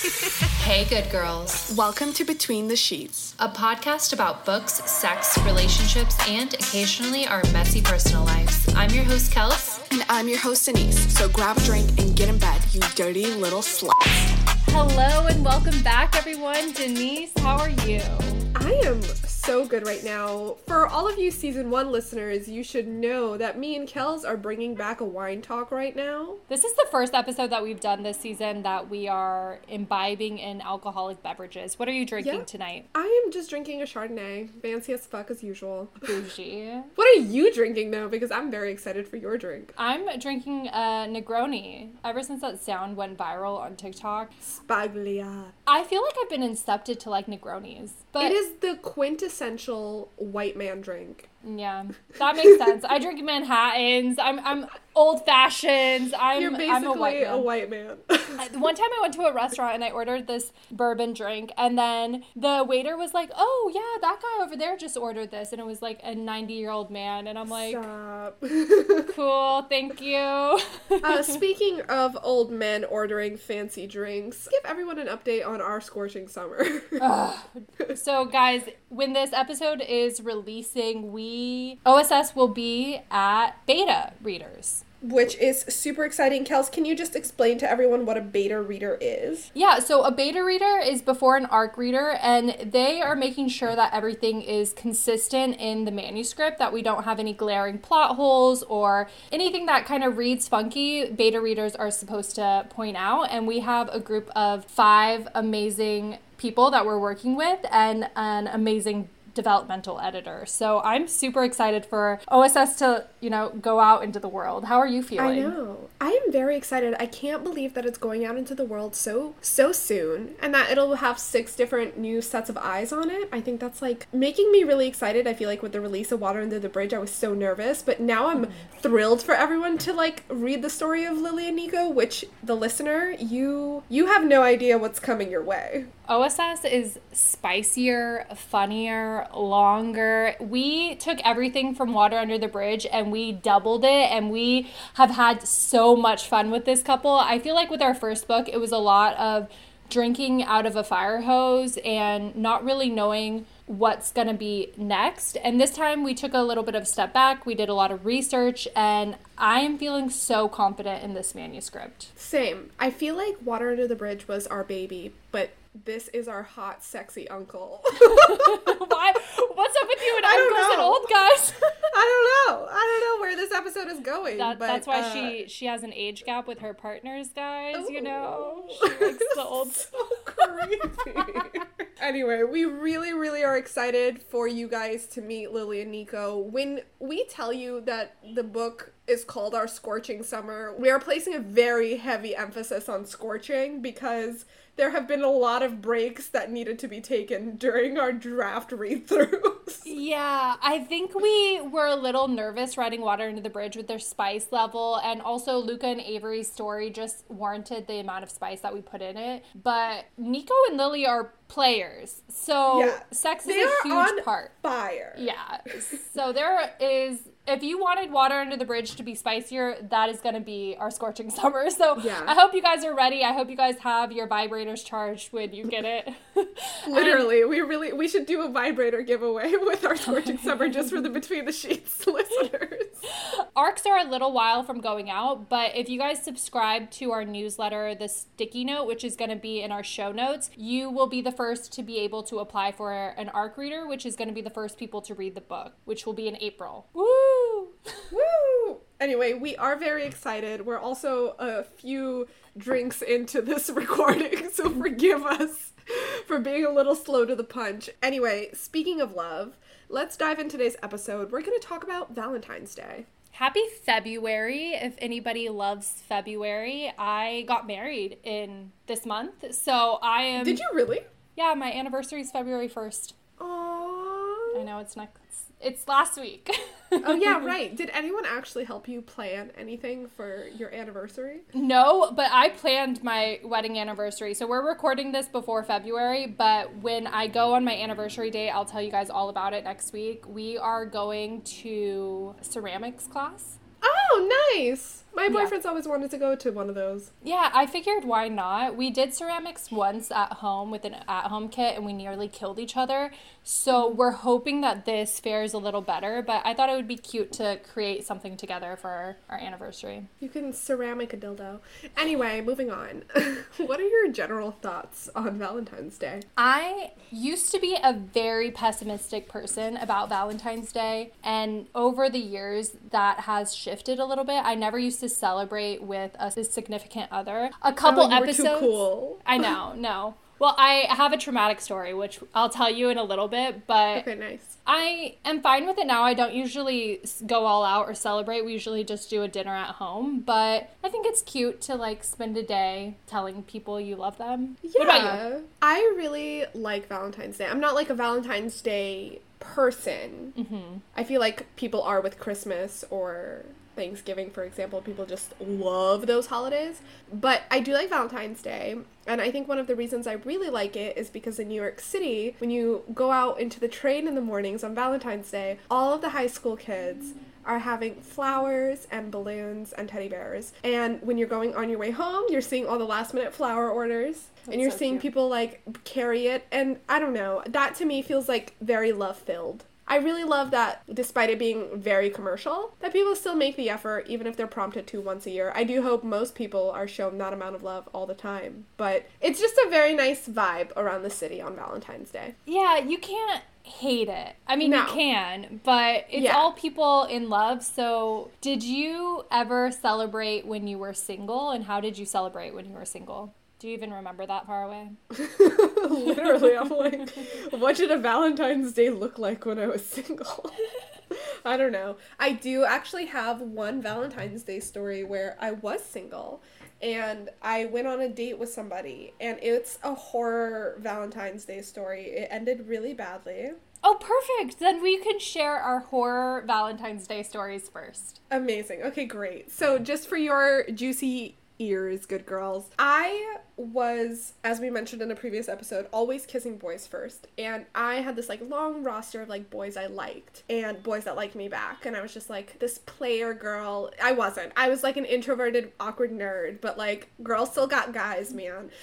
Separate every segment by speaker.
Speaker 1: Hey, good girls.
Speaker 2: Welcome to Between the Sheets.
Speaker 1: A podcast about books, sex, relationships, and occasionally our messy personal lives. I'm your host, Kels.
Speaker 2: And I'm your host, Denise. So grab a drink and get in bed, you dirty little slut.
Speaker 3: Hello and welcome back, everyone. Denise, how are you?
Speaker 4: I am so good right now. For all of you season one listeners, you should know that me and Kels are bringing back a wine talk right now.
Speaker 3: This is the first episode that we've done this season that we are imbibing in alcoholic beverages. What are you drinking
Speaker 4: Yeah.
Speaker 3: tonight?
Speaker 4: I am just drinking a Chardonnay, fancy as fuck as usual.
Speaker 3: Bougie.
Speaker 4: What are you drinking though? Because I'm very excited for your drink.
Speaker 3: I'm drinking a Negroni. Ever since that sound went viral on TikTok,
Speaker 4: Spaglia.
Speaker 3: I feel like I've been incepted to like Negronis. But
Speaker 4: It is the quintessential white man drink.
Speaker 3: Yeah, that makes sense. I drink Manhattans. I'm I'm old fashions. I'm
Speaker 4: You're
Speaker 3: I'm
Speaker 4: basically
Speaker 3: a white man.
Speaker 4: a white man.
Speaker 3: One time I went to a restaurant and I ordered this bourbon drink, and then the waiter was like, "Oh yeah, that guy over there just ordered this," and it was like a ninety-year-old man, and I'm like,
Speaker 4: Stop.
Speaker 3: "Cool, thank you."
Speaker 4: uh, speaking of old men ordering fancy drinks, give everyone an update on our scorching summer.
Speaker 3: so, guys, when this episode is releasing, we OSS will be at beta readers.
Speaker 4: Which is super exciting. Kels, can you just explain to everyone what a beta reader is?
Speaker 3: Yeah, so a beta reader is before an ARC reader, and they are making sure that everything is consistent in the manuscript, that we don't have any glaring plot holes or anything that kind of reads funky. Beta readers are supposed to point out, and we have a group of five amazing people that we're working with and an amazing developmental editor. So I'm super excited for OSS to, you know, go out into the world. How are you feeling?
Speaker 4: I know. I am very excited. I can't believe that it's going out into the world so so soon and that it'll have six different new sets of eyes on it. I think that's like making me really excited. I feel like with the release of Water Under the Bridge, I was so nervous, but now I'm mm. thrilled for everyone to like read the story of Lily and Nico, which the listener, you you have no idea what's coming your way.
Speaker 3: OSS is spicier, funnier, longer. We took everything from Water Under the Bridge and we doubled it, and we have had so much fun with this couple. I feel like with our first book, it was a lot of drinking out of a fire hose and not really knowing what's going to be next. And this time we took a little bit of step back. We did a lot of research, and I am feeling so confident in this manuscript.
Speaker 4: Same. I feel like Water Under the Bridge was our baby, but this is our hot, sexy uncle.
Speaker 3: Why? What's up with you and uncles and old guys?
Speaker 4: I don't know. I don't know where this episode is going.
Speaker 3: That,
Speaker 4: but,
Speaker 3: that's why
Speaker 4: uh,
Speaker 3: she she has an age gap with her partners, guys. You know, she likes the old.
Speaker 4: so creepy. anyway, we really, really are excited for you guys to meet Lily and Nico. When we tell you that the book is called Our Scorching Summer, we are placing a very heavy emphasis on scorching because there have been a lot of breaks that needed to be taken during our draft read throughs.
Speaker 3: Yeah, I think we were a little nervous riding Water Under the Bridge with their spice level, and also Luca and Avery's story just warranted the amount of spice that we put in it. But Nico and Lily are players, so
Speaker 4: Yeah,
Speaker 3: sex is a huge part.
Speaker 4: Fire.
Speaker 3: Yeah. So there is if you wanted water under the bridge to be spicier, that is going to be our scorching summer. So
Speaker 4: Yeah.
Speaker 3: I hope you guys are ready. I hope you guys have your vibrators charged when you get it.
Speaker 4: Literally, we really we should do a vibrator giveaway with our scorching summer just for the between the sheets listeners.
Speaker 3: Arcs are a little while from going out, but if you guys subscribe to our newsletter, the sticky note, which is going to be in our show notes, you will be the first to be able to apply for an arc reader, which is going to be the first people to read the book, which will be in April. Woo!
Speaker 4: Woo! Anyway, we are very excited. We're also a few drinks into this recording, so forgive us for being a little slow to the punch. Anyway, speaking of love, let's dive into today's episode. We're going to talk about Valentine's Day.
Speaker 3: Happy February. If anybody loves February, I got married in this month. So I am.
Speaker 4: Did you really?
Speaker 3: Yeah, my anniversary is February 1st.
Speaker 4: Aww.
Speaker 3: I know it's next. It's last week.
Speaker 4: Oh yeah, right. Did anyone actually help you plan anything for your anniversary?
Speaker 3: No, but I planned my wedding anniversary. So we're recording this before February, but when I go on my anniversary date, I'll tell you guys all about it next week. We are going to ceramics class.
Speaker 4: Oh, nice. My
Speaker 3: Yeah.
Speaker 4: boyfriend's always wanted to go to one of those.
Speaker 3: Yeah, I figured why not? We did ceramics once at home with an at home kit and we nearly killed each other. So we're hoping that this fares a little better, but I thought it would be cute to create something together for our anniversary.
Speaker 4: You can ceramic a dildo. Anyway, moving on. what are your general thoughts on Valentine's Day?
Speaker 3: I used to be a very pessimistic person about Valentine's Day, and over the years that has shifted a little bit. I never used to celebrate with a significant other. A couple
Speaker 4: Oh, you were too
Speaker 3: episodes.
Speaker 4: cool.
Speaker 3: I know, no. Well, I have a traumatic story, which I'll tell you in a little bit, but
Speaker 4: Okay, nice.
Speaker 3: I am fine with it now. I don't usually go all out or celebrate. We usually just do a dinner at home, but I think it's cute to like spend a day telling people you love them. What about you?
Speaker 4: Yeah. I really like Valentine's Day. I'm not like a Valentine's Day person.
Speaker 3: Mm-hmm.
Speaker 4: I feel like people are with Christmas or Thanksgiving, for example. People just love those holidays. But I do like Valentine's Day. And I think one of the reasons I really like it is because in New York City, when you go out into the train in the mornings on Valentine's Day, all of the high school kids are having flowers and balloons and teddy bears. And when you're going on your way home, you're seeing all the last minute flower orders. and you're
Speaker 3: so
Speaker 4: seeing
Speaker 3: cute.
Speaker 4: people like carry it. And I don't know, that to me feels like very love filled. I really love that despite it being very commercial, that people still make the effort even if they're prompted to once a year. I do hope most people are shown that amount of love all the time. But it's just a very nice vibe around the city on Valentine's Day.
Speaker 3: Yeah, you can't hate it. I mean,
Speaker 4: No.
Speaker 3: you can, but it's
Speaker 4: Yeah.
Speaker 3: all people in love. So, did you ever celebrate when you were single, and how did you celebrate when you were single? Do you even remember that far away?
Speaker 4: Literally, I'm like, what did a Valentine's Day look like when I was single? I don't know. I do actually have one Valentine's Day story where I was single and I went on a date with somebody and it's a horror Valentine's Day story. It ended really badly.
Speaker 3: Oh, perfect. Then we can share our horror Valentine's Day stories first.
Speaker 4: Amazing. Okay, great. So, just for your juicy ears, good girls, I was, as we mentioned in a previous episode, always kissing boys first. And I had this like long roster of like boys I liked and boys that liked me back. And I was just like this player girl. I wasn't. I was like an introverted, awkward nerd, but like girls still got guys, man.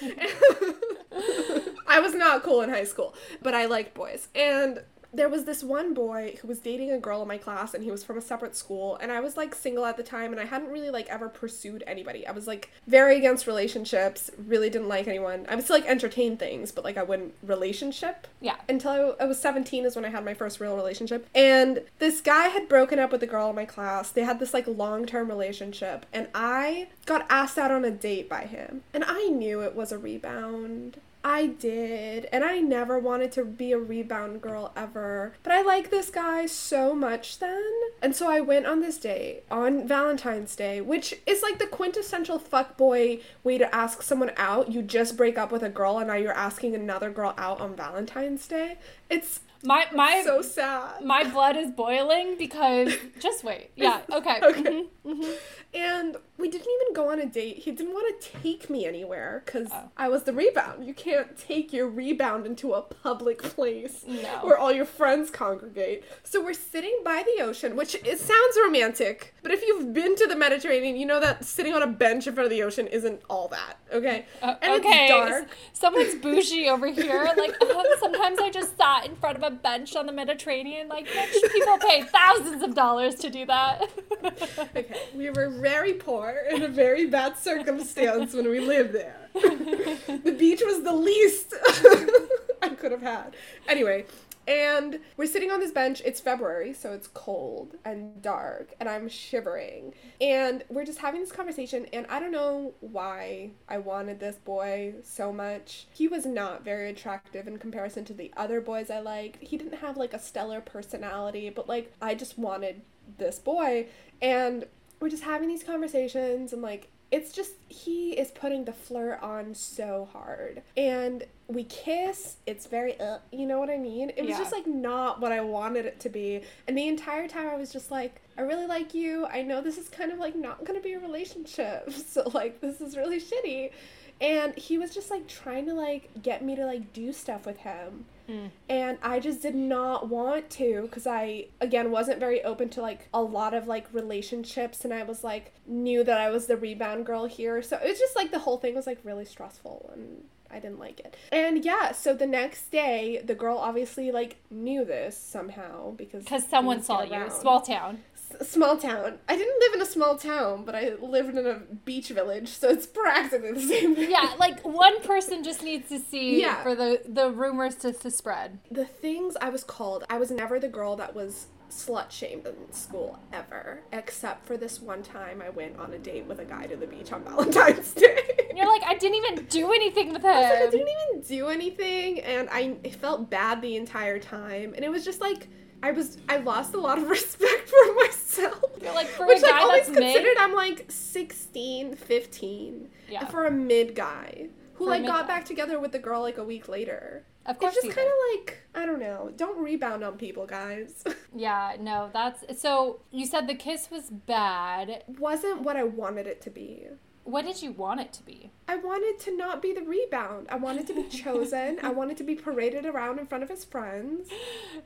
Speaker 4: I was not cool in high school, but I liked boys. And there was this one boy who was dating a girl in my class and he was from a separate school and I was like single at the time and I hadn't really like ever pursued anybody. I was like very against relationships, really didn't like anyone. I would still like entertain things, but like I wouldn't relationship
Speaker 3: Yeah.
Speaker 4: until I, I was 17 is when I had my first real relationship. And this guy had broken up with a girl in my class. They had this like long-term relationship and I got asked out on a date by him. And I knew it was a rebound. I did, and I never wanted to be a rebound girl ever. But I like this guy so much then. And so I went on this date on Valentine's Day, which is like the quintessential fuckboy way to ask someone out. You just break up with a girl and now you're asking another girl out on Valentine's Day. It's
Speaker 3: My my
Speaker 4: so sad.
Speaker 3: my blood is boiling because just wait. Yeah. Okay.
Speaker 4: Okay.
Speaker 3: Mhm.
Speaker 4: And we didn't even go on a date. He didn't want to take me anywhere because
Speaker 3: Oh.
Speaker 4: I was the rebound. You can't take your rebound into a public place
Speaker 3: No.
Speaker 4: where all your friends congregate. So we're sitting by the ocean, which it sounds romantic, but if you've been to the Mediterranean, you know that sitting on a bench in front of the ocean isn't all that. Okay,
Speaker 3: Uh,
Speaker 4: and
Speaker 3: okay.
Speaker 4: it's dark.
Speaker 3: Someone's bougie over here. Like oh, sometimes I just sat in front of a bench on the Mediterranean. Like people pay thousands of dollars to do that.
Speaker 4: Okay, we were very poor in a very bad circumstance when we lived there. the beach was the least I could have had. Anyway, and we're sitting on this bench. It's February, so it's cold and dark, and I'm shivering. And we're just having this conversation, and I don't know why I wanted this boy so much. He was not very attractive in comparison to the other boys I liked. He didn't have like a stellar personality, but like I just wanted this boy. And we're just having these conversations and like it's just he is putting the flirt on so hard. And we kiss it's very uh, you know what i mean? It was
Speaker 3: Yeah.
Speaker 4: just like not what i wanted it to be. And the entire time i was just like i really like you. I know this is kind of like not gonna be a relationship. So like this is really shitty. And he was just like trying to like get me to like do stuff with him Mm. And I just did not want to because I, again, wasn't very open to like a lot of like relationships. And I was like, knew that I was the rebound girl here. So it was just like the whole thing was like really stressful and I didn't like it. And yeah, so the next day, the girl obviously like knew this somehow because
Speaker 3: Because someone saw you. Small town.
Speaker 4: Small town. I didn't live in a small town, but I lived in a beach village, so it's practically the same thing.
Speaker 3: Yeah, like one person just needs to see
Speaker 4: Yeah.
Speaker 3: for the, the rumors to, to spread.
Speaker 4: The things I was called, I was never the girl that was slut shamed in school ever, except for this one time I went on a date with a guy to the beach on Valentine's Day.
Speaker 3: You're like, I didn't even do anything with him.
Speaker 4: I like, I didn't even do anything, and I felt bad the entire time, and it was just like I was I lost a lot of respect for myself.
Speaker 3: You're like, for a
Speaker 4: which
Speaker 3: guy
Speaker 4: like always
Speaker 3: that's mid-
Speaker 4: considered I'm like 16, 15,
Speaker 3: Yeah.
Speaker 4: for a mid guy who
Speaker 3: For
Speaker 4: like got
Speaker 3: guy.
Speaker 4: back together with the girl like a week later.
Speaker 3: Of course
Speaker 4: it's just kind of like I don't know. Don't rebound on people, guys.
Speaker 3: Yeah, no, that's so. You said the kiss was bad.
Speaker 4: Wasn't what I wanted it to be.
Speaker 3: What did you want it to be?
Speaker 4: I wanted to not be the rebound. I wanted to be chosen. I wanted to be paraded around in front of his friends.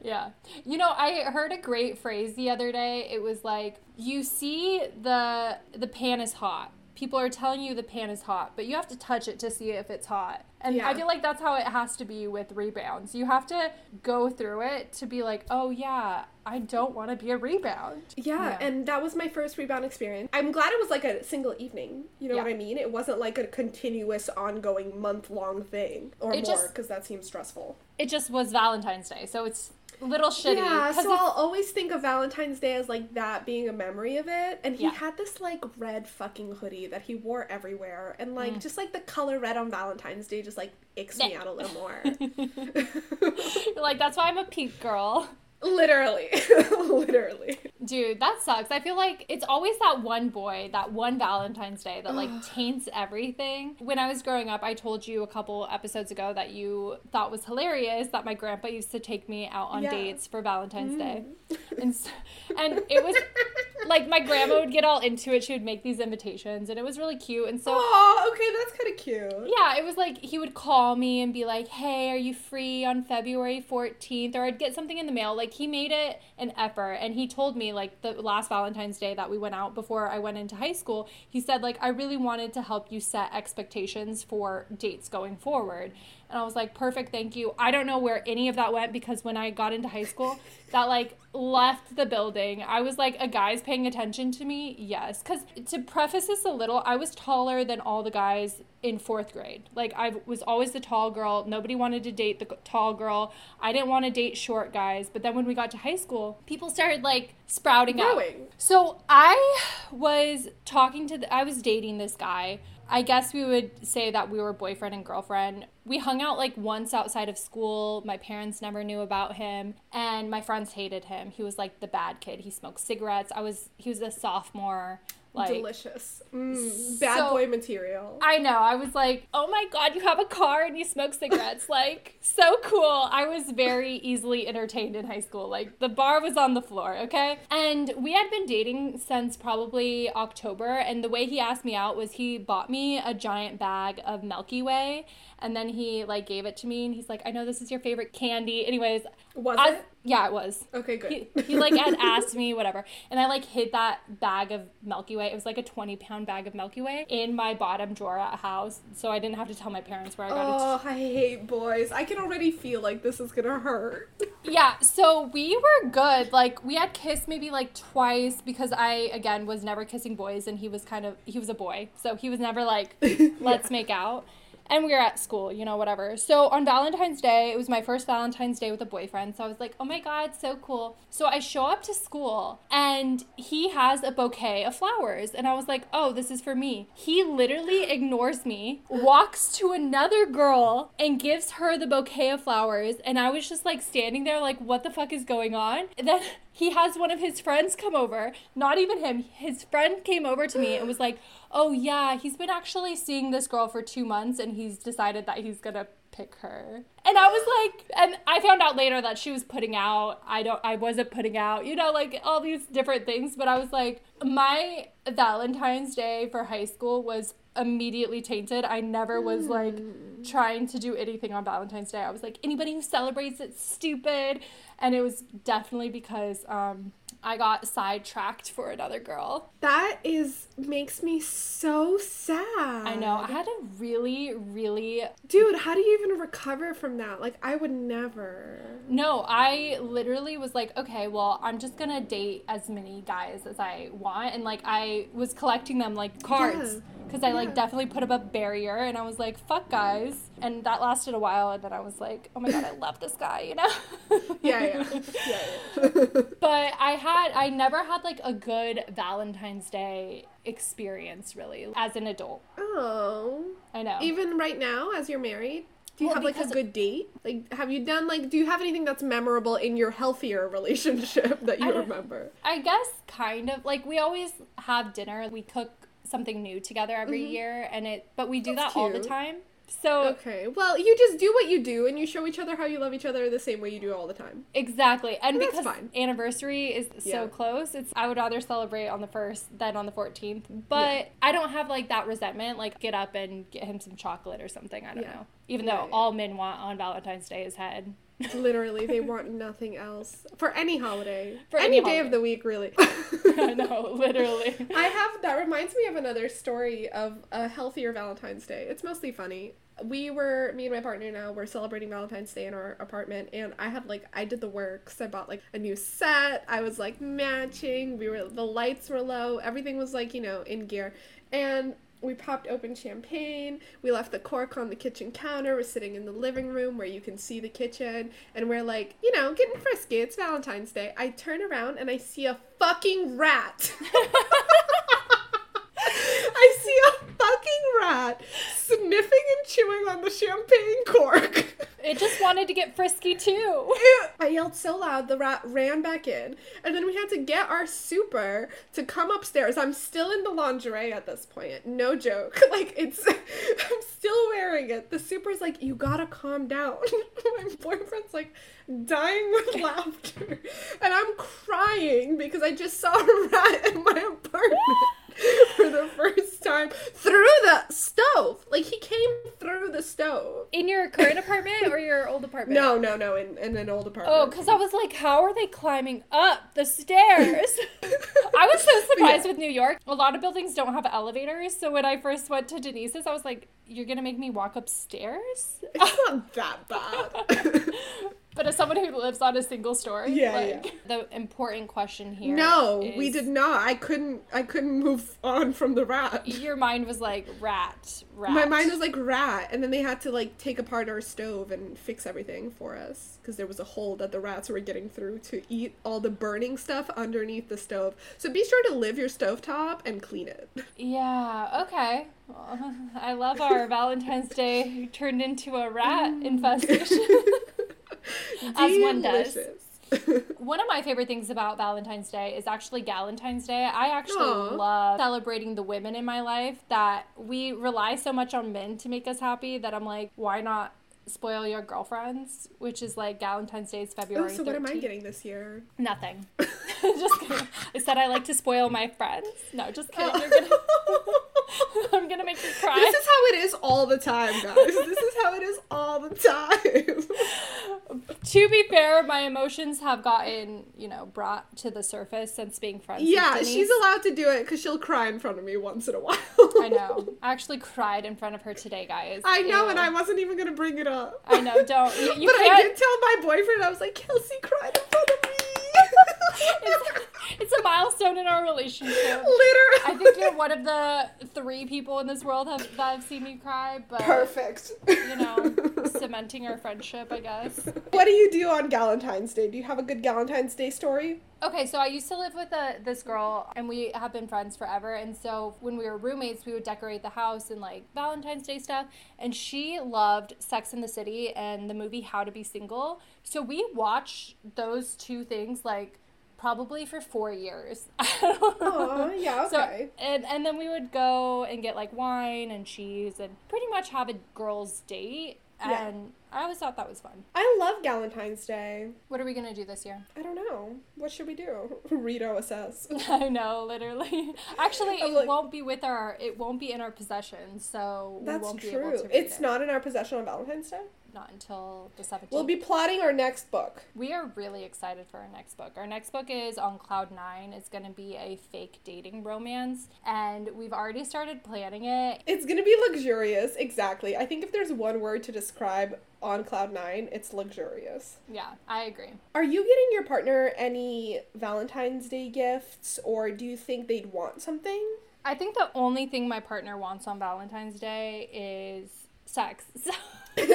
Speaker 3: Yeah. You know, I heard a great phrase the other day. It was like, you see the the pan is hot. People are telling you the pan is hot, but you have to touch it to see if it's hot. And I feel like that's how it has to be with rebounds. You have to go through it to be like, "Oh yeah, I don't want to be a rebound."
Speaker 4: Yeah,
Speaker 3: Yeah.
Speaker 4: and that was my first rebound experience. I'm glad it was like a single evening. You know
Speaker 3: Yeah.
Speaker 4: what I mean? It wasn't like a continuous, ongoing, month long thing or
Speaker 3: It
Speaker 4: more, because that seems stressful.
Speaker 3: It just was Valentine's Day, so it's little shitty.
Speaker 4: Yeah, so I'll always think of Valentine's Day as like that being a memory of it. And he
Speaker 3: Yeah.
Speaker 4: had this like red fucking hoodie that he wore everywhere. And
Speaker 3: Mm.
Speaker 4: like just like the color red on Valentine's Day just like icks me out a little more.
Speaker 3: Like, that's why I'm a pink girl.
Speaker 4: Literally. Literally.
Speaker 3: Dude, that sucks. I feel like it's always that one boy, that one Valentine's Day that like taints everything. When I was growing up, I told you a couple episodes ago that you thought was hilarious that my grandpa used to take me out on
Speaker 4: Yeah.
Speaker 3: dates for Valentine's Day. Mm. And s and it was like my grandma would get all into it. She would make these invitations and it was really cute. And so
Speaker 4: Oh, okay, that's kind of cute.
Speaker 3: yeah, it was like he would call me and be like, "Hey, are you free on February 14th?" or I'd get something in the mail. Like he made it an effort and he told me like the last Valentine's Day that we went out before I went into high school, he said like I really wanted to help you set expectations for dates going forward. And I was like, "Perfect, thank you." I don't know where any of that went because when I got into high school, that like left the building. I was like, "A guy's paying attention to me?" Yes, cuz to preface this a little, I was taller than all the guys in fourth grade. Like I was always the tall girl. Nobody wanted to date the tall girl. I didn't want to date short guys. But then when we got to high school, people started like sprouting out.
Speaker 4: Growing.
Speaker 3: So I was talking to, the, I was dating this guy. I guess we would say that we were boyfriend and girlfriend. We hung out like once outside of school. My parents never knew about him, and my friends hated him. He was like the bad kid. He smoked cigarettes. I was, he was a sophomore. Like,
Speaker 4: Delicious. Mm, bad
Speaker 3: So-
Speaker 4: boy material.
Speaker 3: I know. I was like, oh my God, you have a car and you smoke cigarettes. like, so cool. I was very easily entertained in high school. Like, the bar was on the floor, okay? And we had been dating since probably October. And the way he asked me out was he bought me a giant bag of Milky Way. And then he, like, gave it to me. And he's like, I know this is your favorite candy. Anyways,
Speaker 4: Was
Speaker 3: I-
Speaker 4: it?
Speaker 3: yeah, it was.
Speaker 4: Okay, good.
Speaker 3: He, he like had asked me whatever and i like hid that bag of milky way it was like a 20 pound bag of milky way in my bottom drawer at house so i didn't have to tell my parents where i got it.
Speaker 4: Oh, I hate boys. I can already feel like this is gonna hurt.
Speaker 3: yeah so we were good like we had kissed maybe like twice because i again was never kissing boys and he was kind of he was a boy so he was never like let's make out and we were at school, you know, whatever. So on Valentine's Day, it was my first Valentine's Day with a boyfriend. So I was like, oh my God, so cool. So I show up to school and he has a bouquet of flowers. And I was like, oh, this is for me. He literally ignores me, walks to another girl and gives her the bouquet of flowers. And I was just like standing there, like, what the fuck is going on? And then he has one of his friends come over, not even him, his friend came over to me and was like, oh yeah, he's been actually seeing this girl for two months and he's decided that he's gonna pick her. And I was like, and I found out later that she was putting out. I don't, I wasn't putting out, you know, like all these different things. But I was like, my Valentine's Day for high school was immediately tainted. I never was like trying to do anything on Valentine's Day. I was like, anybody who celebrates it's stupid. And it was definitely because um, I got sidetracked for another girl.
Speaker 4: That is makes me so sad.
Speaker 3: I know. I had a really, really
Speaker 4: Dude, how do you even recover from that? Like I would never.
Speaker 3: No, I literally was like, okay, well, I'm just gonna date as many guys as I want, and like I was collecting them like cards
Speaker 4: Yeah.
Speaker 3: because I
Speaker 4: Yeah.
Speaker 3: like definitely put up a barrier, and I was like, fuck guys, and that lasted a while, and then I was like, oh my god, I love this guy, you know?
Speaker 4: Yeah, yeah. yeah, yeah.
Speaker 3: but I had, I never had like a good Valentine's Day experience really as an adult.
Speaker 4: oh.
Speaker 3: I know.
Speaker 4: Even right now, as you're married, do you
Speaker 3: Well,
Speaker 4: have like a good date? Like, have you done like? Do you have anything that's memorable in your healthier relationship that you
Speaker 3: I
Speaker 4: remember?
Speaker 3: I guess kind of like we always have dinner. We cook something new together every year, and it. But we do
Speaker 4: Mm-hmm. That's
Speaker 3: that all the time. So
Speaker 4: Okay. Well, you just do what you do, and you show each other how you love each other the same way you do all the time.
Speaker 3: exactly, and
Speaker 4: That's
Speaker 3: because
Speaker 4: fine.
Speaker 3: anniversary is
Speaker 4: Yeah.
Speaker 3: so close, it's I would rather celebrate on the first than on the fourteenth. But
Speaker 4: Yeah.
Speaker 3: I don't have like that resentment. Like get up and get him some chocolate or something. I don't
Speaker 4: Yeah.
Speaker 3: know. Even though all men want on Valentine's Day is head.
Speaker 4: Literally, they want nothing else for any holiday,
Speaker 3: For
Speaker 4: any,
Speaker 3: any
Speaker 4: day of the week, really.
Speaker 3: I know, literally.
Speaker 4: I have that reminds me of another story of a healthier Valentine's Day. It's mostly funny. We were me and my partner now we're celebrating Valentine's Day in our apartment and I had like I did the works. I bought like a new set. I was like matching. We were the lights were low. Everything was like, you know, in gear. And we popped open champagne. We left the cork on the kitchen counter. We're sitting in the living room where you can see the kitchen. And we're like, you know, getting frisky. It's Valentine's Day. I turn around and I see a fucking rat. I see a fucking rat sniffing and chewing on the champagne cork.
Speaker 3: It just wanted to get frisky too.
Speaker 4: I yelled so loud, the rat ran back in, and then we had to get our super to come upstairs. I'm still in the lingerie at this point, no joke. Like it's, I'm still wearing it. The super's like, you gotta calm down. My boyfriend's like dying with laughter, and I'm crying because I just saw a rat in my apartment. Time through the stove. Like he came through the stove.
Speaker 3: In your current apartment or your old apartment?
Speaker 4: No, no, no, in, in an old apartment.
Speaker 3: Oh, because I was like, how are they climbing up the stairs? I was so surprised with New York. A lot of buildings don't have elevators. So when I first went to Denise's, I was like, you're going to make me walk upstairs?
Speaker 4: It's not that bad.
Speaker 3: But as someone who lives on a single story,
Speaker 4: Yeah,
Speaker 3: like,
Speaker 4: yeah.
Speaker 3: the important question here.
Speaker 4: no, we did not. I couldn't. I couldn't move on from the rat.
Speaker 3: Your mind was like, rat, rat.
Speaker 4: My mind was like rat, and then they had to like take apart our stove and fix everything for us because there was a hole that the rats were getting through to eat all the burning stuff underneath the stove. So be sure to live your stovetop and clean it.
Speaker 3: Yeah, okay. Well, I love our Valentine's Day turned into a rat
Speaker 4: Mm.
Speaker 3: infestation. As one does. One of my favorite things about Valentine's Day is actually Galentine's Day. I actually
Speaker 4: Aw.
Speaker 3: love celebrating the women in my life that we rely so much on men to make us happy that I'm like, why not spoil your girlfriends? Which is like Valentine's Day is
Speaker 4: oh,
Speaker 3: February.
Speaker 4: so what am I getting this year?
Speaker 3: Nothing. just kidding. I said I like to spoil my friends. No, just kidding. Oh. You're gonna, I'm gonna make you cry.
Speaker 4: This is how it is all the time, guys. This is how it is all the time.
Speaker 3: to be fair, my emotions have gotten, you know, brought to the surface since being friends.
Speaker 4: yeah, she's allowed to do it because she'll cry in front of me once in a while.
Speaker 3: I know. I actually cried in front of her today, guys.
Speaker 4: I know, and I wasn't even gonna bring it up.
Speaker 3: I know. Don't. You, you
Speaker 4: but I
Speaker 3: can't.
Speaker 4: did tell my boyfriend, I was like, Kelsey cried in front of me.
Speaker 3: It's, it's a milestone in our relationship.
Speaker 4: Literally.
Speaker 3: I think you're one of the three people in this world have, that have seen me cry, but
Speaker 4: perfect.
Speaker 3: you know, cementing our friendship, I guess.
Speaker 4: What do you do on Galentine's Day? Do you have a good Galentine's Day story?
Speaker 3: Okay, so I used to live with a, this girl, and we have been friends forever. And so when we were roommates, we would decorate the house and like Valentine's Day stuff. And she loved Sex in the City and the movie How to Be Single. So we watched those two things like probably for four years.
Speaker 4: Oh, yeah,
Speaker 3: So,
Speaker 4: okay.
Speaker 3: and, and then we would go and get like wine and cheese and pretty much have a girls' date.
Speaker 4: Yeah.
Speaker 3: And I always thought that was fun.
Speaker 4: I love Valentine's Day.
Speaker 3: What are we gonna do this year?
Speaker 4: I don't know. What should we do? Read OSS.
Speaker 3: I know, literally. Actually, it
Speaker 4: like-
Speaker 3: won't be with our. It won't be in our possession, so we won't be able
Speaker 4: true.
Speaker 3: to.
Speaker 4: It's
Speaker 3: it.
Speaker 4: not in our possession on Valentine's Day.
Speaker 3: Not until the seventeenth.
Speaker 4: We'll be plotting our next book.
Speaker 3: We are really excited for our next book. Our next book is on Cloud Nine. It's going to be a fake dating romance, and we've already started planning it.
Speaker 4: It's gonna be luxurious. Exactly. I think if there's one word to describe on Cloud Nine, it's luxurious.
Speaker 3: Yeah, I agree.
Speaker 4: Are you getting your partner any Valentine's Day gifts, or do you think they'd want something?
Speaker 3: I think the only thing my partner wants on Valentine's Day is sex.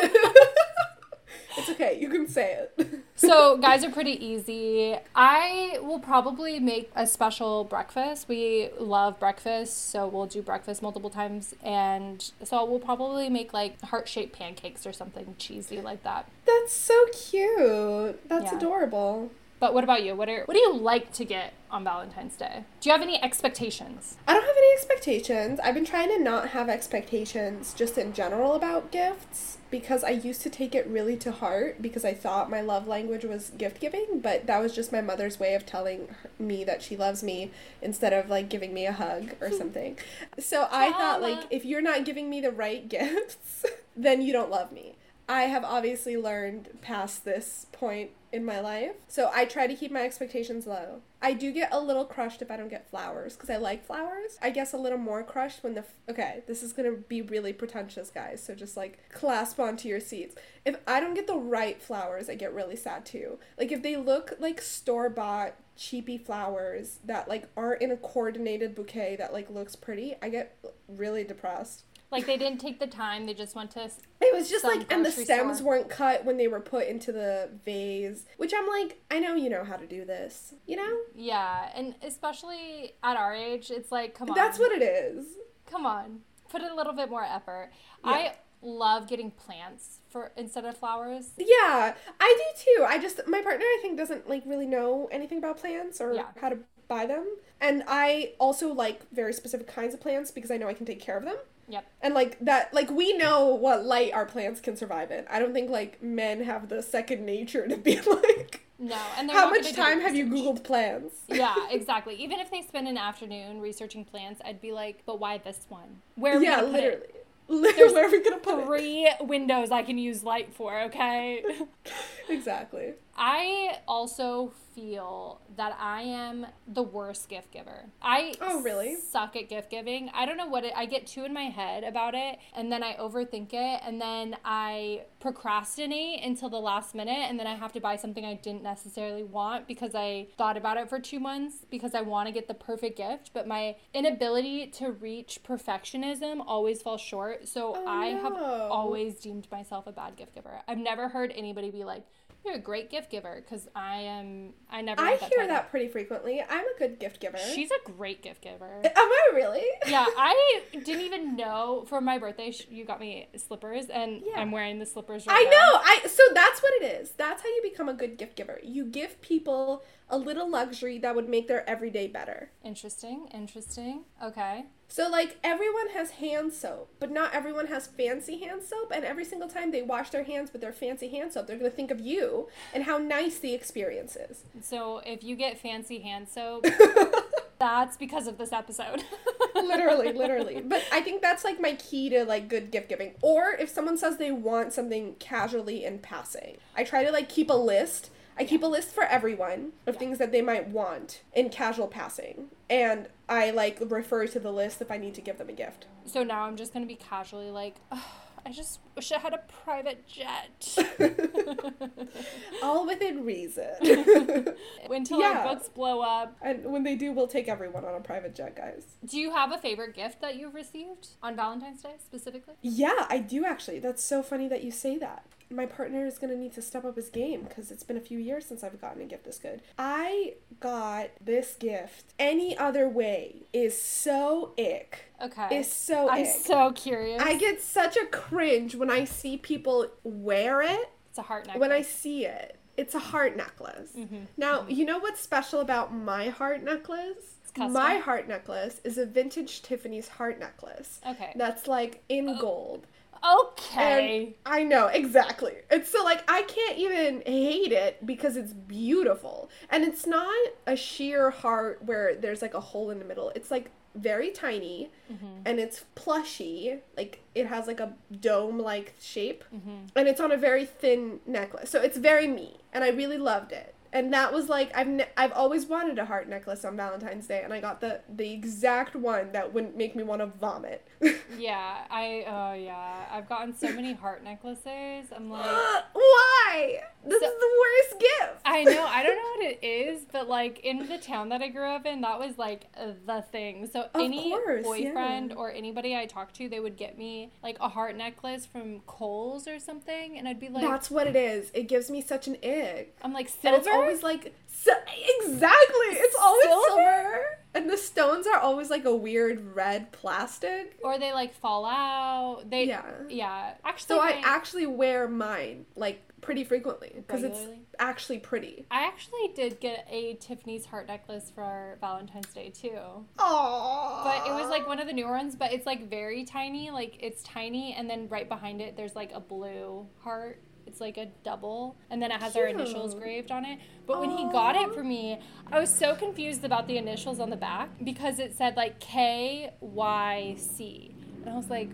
Speaker 4: It's okay. You can say it.
Speaker 3: so guys are pretty easy. I will probably make a special breakfast. We love breakfast, so we'll do breakfast multiple times and so we'll probably make like heart-shaped pancakes or something cheesy like that.
Speaker 4: That's so cute. That's
Speaker 3: Yeah.
Speaker 4: adorable.
Speaker 3: But what about you? What are what do you like to get on Valentine's Day? Do you have any expectations?
Speaker 4: I don't have any expectations. I've been trying to not have expectations just in general about gifts because I used to take it really to heart because I thought my love language was gift giving, but that was just my mother's way of telling her- me that she loves me instead of like giving me a hug or hmm. something. So I thought like if you're not giving me the right gifts, then you don't love me. I have obviously learned past this point in my life. So I try to keep my expectations low. I do get a little crushed if I don't get flowers because I like flowers. I guess a little more crushed when the. F- okay, this is to be really pretentious, guys. So just like clasp onto your seats. If I don't get the right flowers, I get really sad too. Like if they look like store bought cheapy flowers that like aren't in a coordinated bouquet that like looks pretty, I get really depressed.
Speaker 3: Like they didn't take the time, they just went to
Speaker 4: It was just like, and the stems
Speaker 3: store.
Speaker 4: weren't cut when they were put into the vase, which I'm like, I know you know how to do this, you know?
Speaker 3: Yeah, and especially at our age, it's like come on.
Speaker 4: That's what it is.
Speaker 3: come on put in a little bit more effort i love getting plants for instead of flowers
Speaker 4: Yeah, I do too. I just, my partner, I think, doesn't like really know anything about plants or
Speaker 3: Yeah.
Speaker 4: how to buy them. And I also like very specific kinds of plants because I know I can take care of them.
Speaker 3: Yep
Speaker 4: And like that, like we know what light our plants can survive in. I don't think like men have the second nature to be like,
Speaker 3: no and
Speaker 4: how much time have you. Googled plants?
Speaker 3: yeah exactly even if they spend an afternoon researching plants i'd be like but why this one where are we
Speaker 4: yeah,
Speaker 3: gonna put
Speaker 4: literally.
Speaker 3: it?
Speaker 4: Literally, where are we gonna put it?
Speaker 3: three windows i can use light for okay
Speaker 4: Exactly.
Speaker 3: I also feel that I am the worst gift giver. I
Speaker 4: Oh, really?
Speaker 3: suck at gift giving. I don't know what it I get too in my head about it and then I overthink it and then I procrastinate until the last minute and then I have to buy something I didn't necessarily want because I thought about it for 2 months because I want to get the perfect gift, but my inability to reach perfectionism always falls short. So
Speaker 4: Oh,
Speaker 3: I have always deemed myself a bad gift giver. I've never heard anybody be like, "You're a great gift giver," because I am. I never.
Speaker 4: I
Speaker 3: that
Speaker 4: hear
Speaker 3: title.
Speaker 4: that pretty frequently. I'm a good gift giver.
Speaker 3: She's a great gift giver.
Speaker 4: Am I really?
Speaker 3: yeah, I didn't even know for my birthday sh- you got me slippers, and
Speaker 4: Yeah.
Speaker 3: I'm wearing the slippers right now.
Speaker 4: I
Speaker 3: now.
Speaker 4: know. I so that's what it is. That's how you become a good gift giver. You give people a little luxury that would make their everyday better.
Speaker 3: Interesting. Interesting. Okay.
Speaker 4: So like everyone has hand soap, but not everyone has fancy hand soap, and every single time they wash their hands with their fancy hand soap, they're going to think of you and how nice the experience is.
Speaker 3: So if you get fancy hand soap, that's because of this episode.
Speaker 4: literally, literally. But I think that's like my key to like good gift giving. Or if someone says they want something casually in passing, I try to like keep a list. I keep a list for everyone of things that they might want in casual passing. And I like refer to the list if I need to give them a gift.
Speaker 3: So now I'm just gonna be casually like, "Ugh, I just wish I had a private jet.
Speaker 4: All within reason.
Speaker 3: Until
Speaker 4: Yeah.
Speaker 3: our books blow up.
Speaker 4: and when they do, we'll take everyone on a private jet, guys.
Speaker 3: Do you have a favorite gift that you've received on Valentine's Day specifically?
Speaker 4: Yeah, I do actually. That's so funny that you say that. My partner is going to need to step up his game because it's been a few years since I've gotten a gift this good. I got this gift any other way is so ick.
Speaker 3: Okay.
Speaker 4: Is so
Speaker 3: I'm
Speaker 4: ick.
Speaker 3: so curious.
Speaker 4: I get such a cringe when I see people wear it.
Speaker 3: it's a heart necklace.
Speaker 4: When I see it, it's a heart necklace.
Speaker 3: Mm-hmm.
Speaker 4: Now, you know what's special about my heart necklace?
Speaker 3: custom?
Speaker 4: My heart necklace is a vintage Tiffany's heart necklace.
Speaker 3: Okay.
Speaker 4: That's like in gold.
Speaker 3: Okay.
Speaker 4: And I know, exactly. It's so like I can't even hate it because it's beautiful. And it's not a sheer heart where there's like a hole in the middle. It's like very tiny mm-hmm. and it's plushy. Like it has like a dome like shape. Mm-hmm. And it's on a very thin necklace. So it's very me. And I really loved it. And that was like I've ne- I've always wanted a heart necklace on Valentine's Day, and I got the the exact one that wouldn't make me want to vomit.
Speaker 3: yeah, I uh yeah, I've gotten so many heart necklaces. I'm like
Speaker 4: Why? This
Speaker 3: So-
Speaker 4: is the worst gift.
Speaker 3: I know, I don't know what it is, but like in the town that I grew up in, that was like the thing. So any
Speaker 4: course,
Speaker 3: boyfriend
Speaker 4: yeah.
Speaker 3: or anybody I talked to, they would get me like a heart necklace from Kohl's or something, and I'd be like,
Speaker 4: That's what it is. It gives me such an ick.
Speaker 3: I'm like silver.
Speaker 4: Always like so, exactly. It's always
Speaker 3: Silver?
Speaker 4: silver? and the stones are always like a weird red plastic.
Speaker 3: or they like fall out. They
Speaker 4: Yeah.
Speaker 3: yeah. Actually,
Speaker 4: So I actually wear mine like pretty frequently because it's actually pretty.
Speaker 3: I actually did get a Tiffany's heart necklace for Valentine's Day too.
Speaker 4: Oh.
Speaker 3: But it was like one of the newer ones, but it's like very tiny. Like it's tiny, and then right behind it, there's like a blue heart. It's like a double, and then it has our initials
Speaker 4: Cute.
Speaker 3: graved on it. But when he got it for me, I was so confused about the initials on the back because it said like K Y C, and I was like,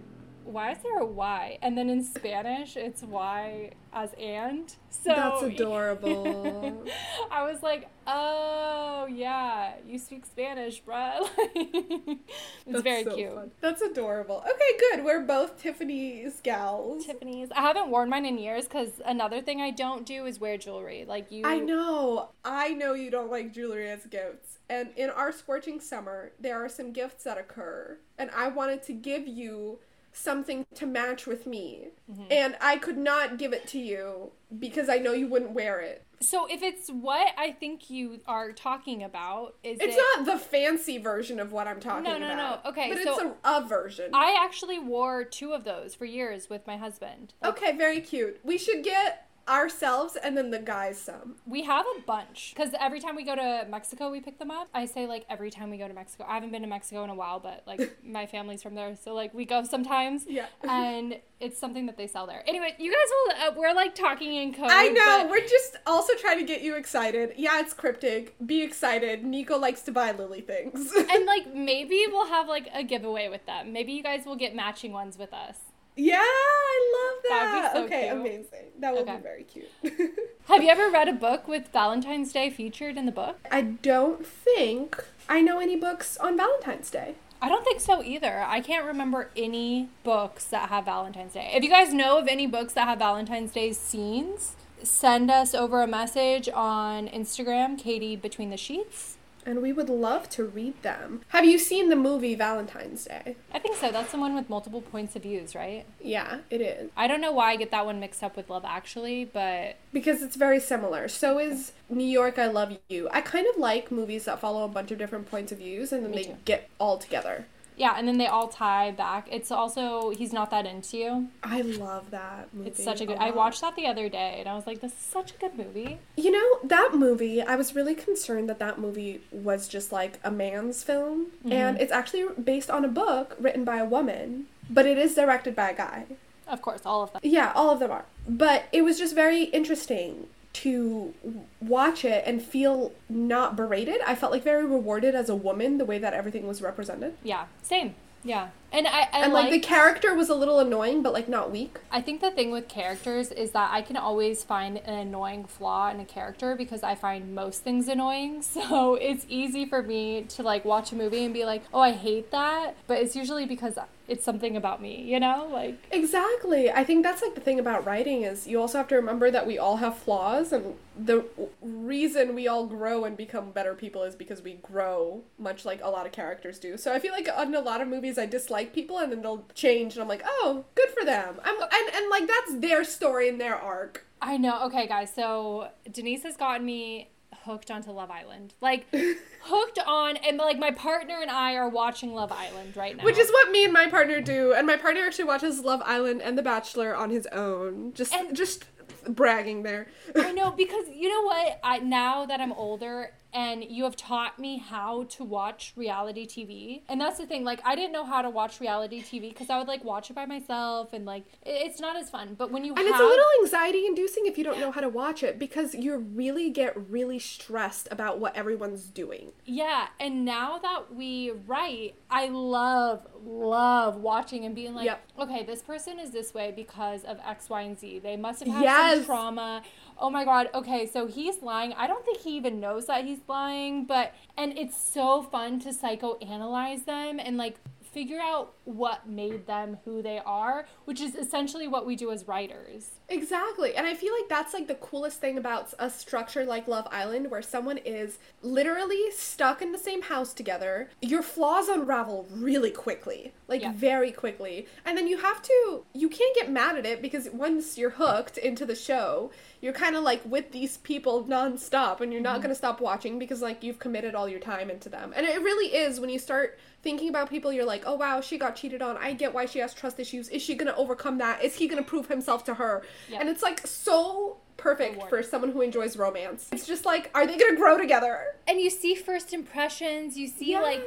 Speaker 3: why is there a Y? And then in Spanish, it's Y as and. So
Speaker 4: That's adorable.
Speaker 3: I was like, oh yeah, you speak Spanish, bruh. it's
Speaker 4: That's
Speaker 3: very
Speaker 4: so
Speaker 3: cute.
Speaker 4: fun. That's adorable. Okay, good. We're both Tiffany's gals.
Speaker 3: Tiffany's. I haven't worn mine in years because another thing I don't do is wear jewelry. Like you,
Speaker 4: I know. I know you don't like jewelry as gifts. And in our scorching summer, there are some gifts that occur. And I wanted to give you something to match with me.
Speaker 3: Mm-hmm.
Speaker 4: And I could not give it to you because I know you wouldn't wear it.
Speaker 3: So if it's what I think you are talking about, is
Speaker 4: It's
Speaker 3: it?
Speaker 4: not the fancy version of what I'm talking
Speaker 3: about? No, no,
Speaker 4: no.
Speaker 3: Okay,
Speaker 4: But
Speaker 3: so-
Speaker 4: it's a, a version.
Speaker 3: I actually wore two of those for years with my husband. Like,
Speaker 4: okay, very cute. We should get ourselves and then the guys some.
Speaker 3: We have a bunch because every time we go to Mexico, we pick them up. I say like every time we go to Mexico. I haven't been to Mexico in a while, but like my family's from there, so like we go sometimes.
Speaker 4: Yeah.
Speaker 3: And it's something that they sell there. Anyway, you guys will. Uh, we're like talking in code.
Speaker 4: I know.
Speaker 3: but-
Speaker 4: We're just also trying to get you excited. Yeah, it's cryptic. Be excited. Nico likes to buy Lily things.
Speaker 3: and like maybe we'll have like a giveaway with them. Maybe you guys will get matching ones with us.
Speaker 4: Yeah, I love
Speaker 3: That so
Speaker 4: okay,
Speaker 3: cute.
Speaker 4: amazing. That would
Speaker 3: Okay.
Speaker 4: be very cute.
Speaker 3: Have you ever read a book with Valentine's Day featured in the book?
Speaker 4: I don't think I know any books on Valentine's Day.
Speaker 3: I don't think so either. I can't remember any books that have Valentine's Day. If you guys know of any books that have Valentine's Day scenes, send us over a message on Instagram, KD Between the Sheets.
Speaker 4: And we would love to read them. Have you seen the movie Valentine's Day?
Speaker 3: I think so. That's the one with multiple points of views, right?
Speaker 4: Yeah, it is.
Speaker 3: I don't know why I get that one mixed up with Love Actually, but
Speaker 4: Because it's very similar. So is New York, I Love You. I kind of like movies that follow a bunch of different points of views and then
Speaker 3: Me
Speaker 4: they
Speaker 3: too.
Speaker 4: get all together.
Speaker 3: Yeah, and then they all tie back. It's also He's Not That Into You.
Speaker 4: I love that movie.
Speaker 3: It's such a good.
Speaker 4: lot.
Speaker 3: I watched that the other day and I was like, this is such a good movie.
Speaker 4: You know, that movie, I was really concerned that that movie was just like a man's film.
Speaker 3: Mm-hmm.
Speaker 4: And it's actually based on a book written by a woman, but it is directed by a guy.
Speaker 3: Of course, all of them.
Speaker 4: Yeah, all of them are. But it was just very interesting to watch it and feel not berated. I felt like very rewarded as a woman the way that everything was represented.
Speaker 3: Yeah, same. Yeah, and I, I
Speaker 4: And like, the character was a little annoying, but like not weak.
Speaker 3: I think the thing with characters is that I can always find an annoying flaw in a character because I find most things annoying. So it's easy for me to like watch a movie and be like, "Oh, I hate that," but it's usually because it's something about me, you know? Like
Speaker 4: Exactly. I think that's like the thing about writing is you also have to remember that we all have flaws and the reason we all grow and become better people is because we grow much like a lot of characters do. So I feel like in a lot of movies I dislike people and then they'll change and I'm like, "Oh, good for them." I'm and and like that's their story and their arc.
Speaker 3: I know. Okay, guys. So Denise has gotten me hooked onto Love Island. Like hooked on and like my partner and I are watching Love Island right now.
Speaker 4: Which is what me and my partner do. And my partner actually watches Love Island and The Bachelor on his own. Just
Speaker 3: And-
Speaker 4: just bragging there.
Speaker 3: I know because you know what? I now that I'm older, and you have taught me how to watch reality TV. And that's the thing, like I didn't know how to watch reality TV because I would like watch it by myself and like it's not as fun. But when you
Speaker 4: And
Speaker 3: have
Speaker 4: it's a little anxiety inducing if you don't know how to watch it because you really get really stressed about what everyone's doing.
Speaker 3: Yeah, and now that we write, I love, love watching and being like,
Speaker 4: Yep.
Speaker 3: okay, this person is this way because of X, Y, and Z. They must have had some trauma. Oh my God, okay, so he's lying. I don't think he even knows that he's lying, but, and it's so fun to psychoanalyze them and like figure out what made them who they are, which is essentially what we do as writers.
Speaker 4: Exactly. And I feel like that's like the coolest thing about a structure like Love Island where someone is literally stuck in the same house together. Your flaws unravel really quickly. Like
Speaker 3: Yeah.
Speaker 4: very quickly. And then you have to you can't get mad at it because once you're hooked into the show, you're kind of like with these people nonstop and you're not mm-hmm. going to stop watching because like you've committed all your time into them. And it really is when you start thinking about people you're like, "Oh wow, she got cheated on. I get why she has trust issues. Is she going to overcome that? Is he going to prove himself to her?"
Speaker 3: Yeah.
Speaker 4: And it's like so perfect for someone who enjoys romance. It's just like, are they to grow together?
Speaker 3: And you see first impressions, you see like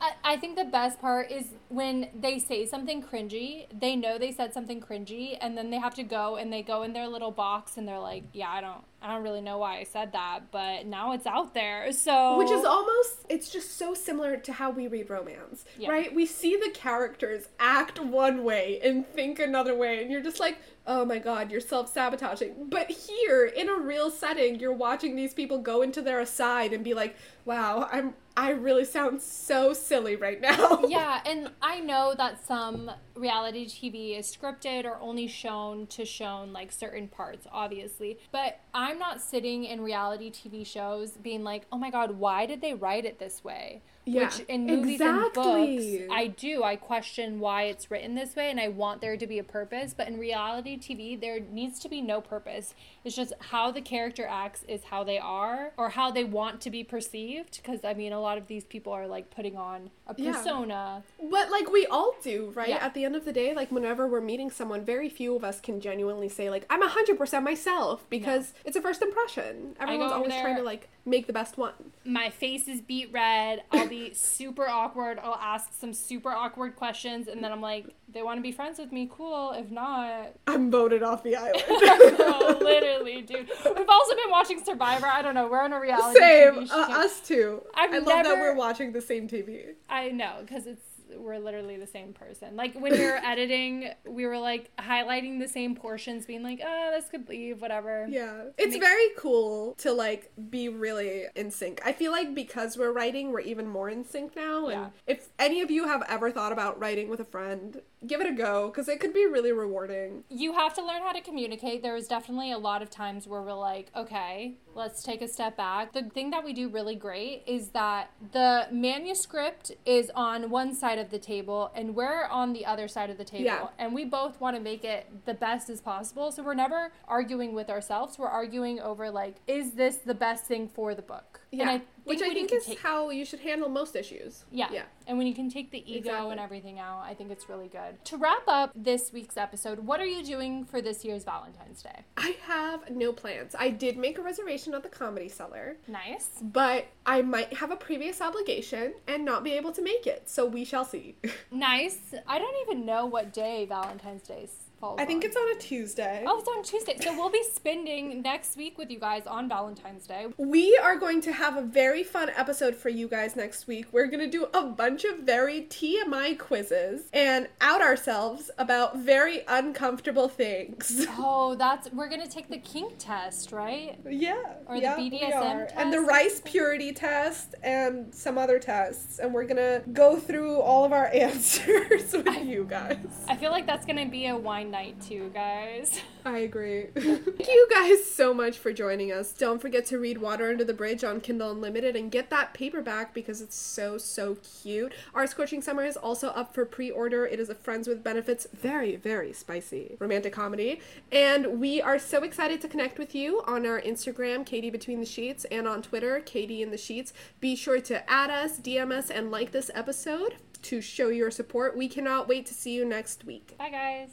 Speaker 3: I, I think the best part is when they say something cringy, they know they said something cringy, and then they have to go and they go in their little box and they're like, Yeah, I don't I don't really know why I said that, but now it's out there. So
Speaker 4: Which is almost, it's just so similar to how we read romance,
Speaker 3: Yeah.
Speaker 4: right? We see the characters act one way and think another way, and you're just like, oh my god, you're self sabotaging. But here, in a real setting, you're watching these people go into their aside and be like, wow, I'm, I really sound so silly right now.
Speaker 3: yeah, and I know that some reality TV is scripted or only shown to shown like certain parts, obviously. But I'm not sitting in reality TV shows being like, oh my god, why did they write it this way?
Speaker 4: Yeah,
Speaker 3: Which in movies and books, I do. I question why it's written this way and I want there to be a purpose. But in reality TV, there needs to be no purpose. It's just how the character acts is how they are or how they want to be perceived. Because I mean, a lot of these people are like putting on a
Speaker 4: Yeah.
Speaker 3: persona.
Speaker 4: But like we all do, right?
Speaker 3: Yeah.
Speaker 4: At the end of the day, like whenever we're meeting someone, very few of us can genuinely say like I'm 100% myself because it's a first impression. Everyone's always trying to like make the best one.
Speaker 3: my face is beet red. I'll be super awkward. I'll ask some super awkward questions, and then I'm like, they want to be friends with me, cool. If not,
Speaker 4: I'm voted off the island.
Speaker 3: oh, literally, dude. We've also been watching Survivor. I don't know. We're on a reality
Speaker 4: same,
Speaker 3: TV show.
Speaker 4: uh, us too.
Speaker 3: I've
Speaker 4: I love that we're watching the same TV.
Speaker 3: I know because it's we're literally the same person. Like when we were editing, we were like highlighting the same portions, being like, oh, this could leave, whatever.
Speaker 4: Yeah. It's
Speaker 3: Makes-
Speaker 4: very cool to like be really in sync. I feel like because we're writing, we're even more in sync now.
Speaker 3: Yeah.
Speaker 4: And if any of you have ever thought about writing with a friend, give it a go because it could be really rewarding.
Speaker 3: you have to learn how to communicate. There was definitely a lot of times where we're like, okay, let's take a step back. The thing that we do really great is that the manuscript is on one side of the table and we're on the other side of the table.
Speaker 4: Yeah.
Speaker 3: And we both want to make it the best as possible. So we're never arguing with ourselves. We're arguing over, like, is this the best thing for the book?
Speaker 4: Yeah.
Speaker 3: I
Speaker 4: Which I think is
Speaker 3: take-
Speaker 4: how you should handle most issues.
Speaker 3: yeah.
Speaker 4: Yeah.
Speaker 3: And when you can take the ego
Speaker 4: Exactly.
Speaker 3: and everything out, I think it's really good. To wrap up this week's episode, what are you doing for this year's Valentine's Day?
Speaker 4: I have no plans. I did make a reservation at the Comedy Cellar,
Speaker 3: Nice.
Speaker 4: but I might have a previous obligation and not be able to make it. So we shall see.
Speaker 3: Nice. I don't even know what day Valentine's Day falls
Speaker 4: I think
Speaker 3: on.
Speaker 4: it's on a Tuesday.
Speaker 3: Oh, it's on Tuesday. So we'll be spending next week with you guys on Valentine's Day.
Speaker 4: We are going to have a very fun episode for you guys next week. We're going to do a bunch of very TMI quizzes and out ourselves about very uncomfortable things.
Speaker 3: Oh, that's we're gonna take the kink test, right?
Speaker 4: Yeah.
Speaker 3: Or the
Speaker 4: yeah, we
Speaker 3: BDSM
Speaker 4: are. And the rice purity test and some other tests. And we're going to go through all of our answers with you guys.
Speaker 3: I feel like that's gonna be a wine night too, guys.
Speaker 4: I agree. Thank you guys so much for joining us. Don't forget to read Water Under the Bridge on Kindle Unlimited and get that paperback because it's so, so cute. Our Scorching Summer is also up for pre order. It is a Friends with Benefits, very, very spicy romantic comedy. And we are so excited to connect with you on our Instagram, KD Between the Sheets, and on Twitter, KD in the Sheets. Be sure to add us, DM us, and like this episode to show your support. We cannot wait to see you next week.
Speaker 3: Bye, guys.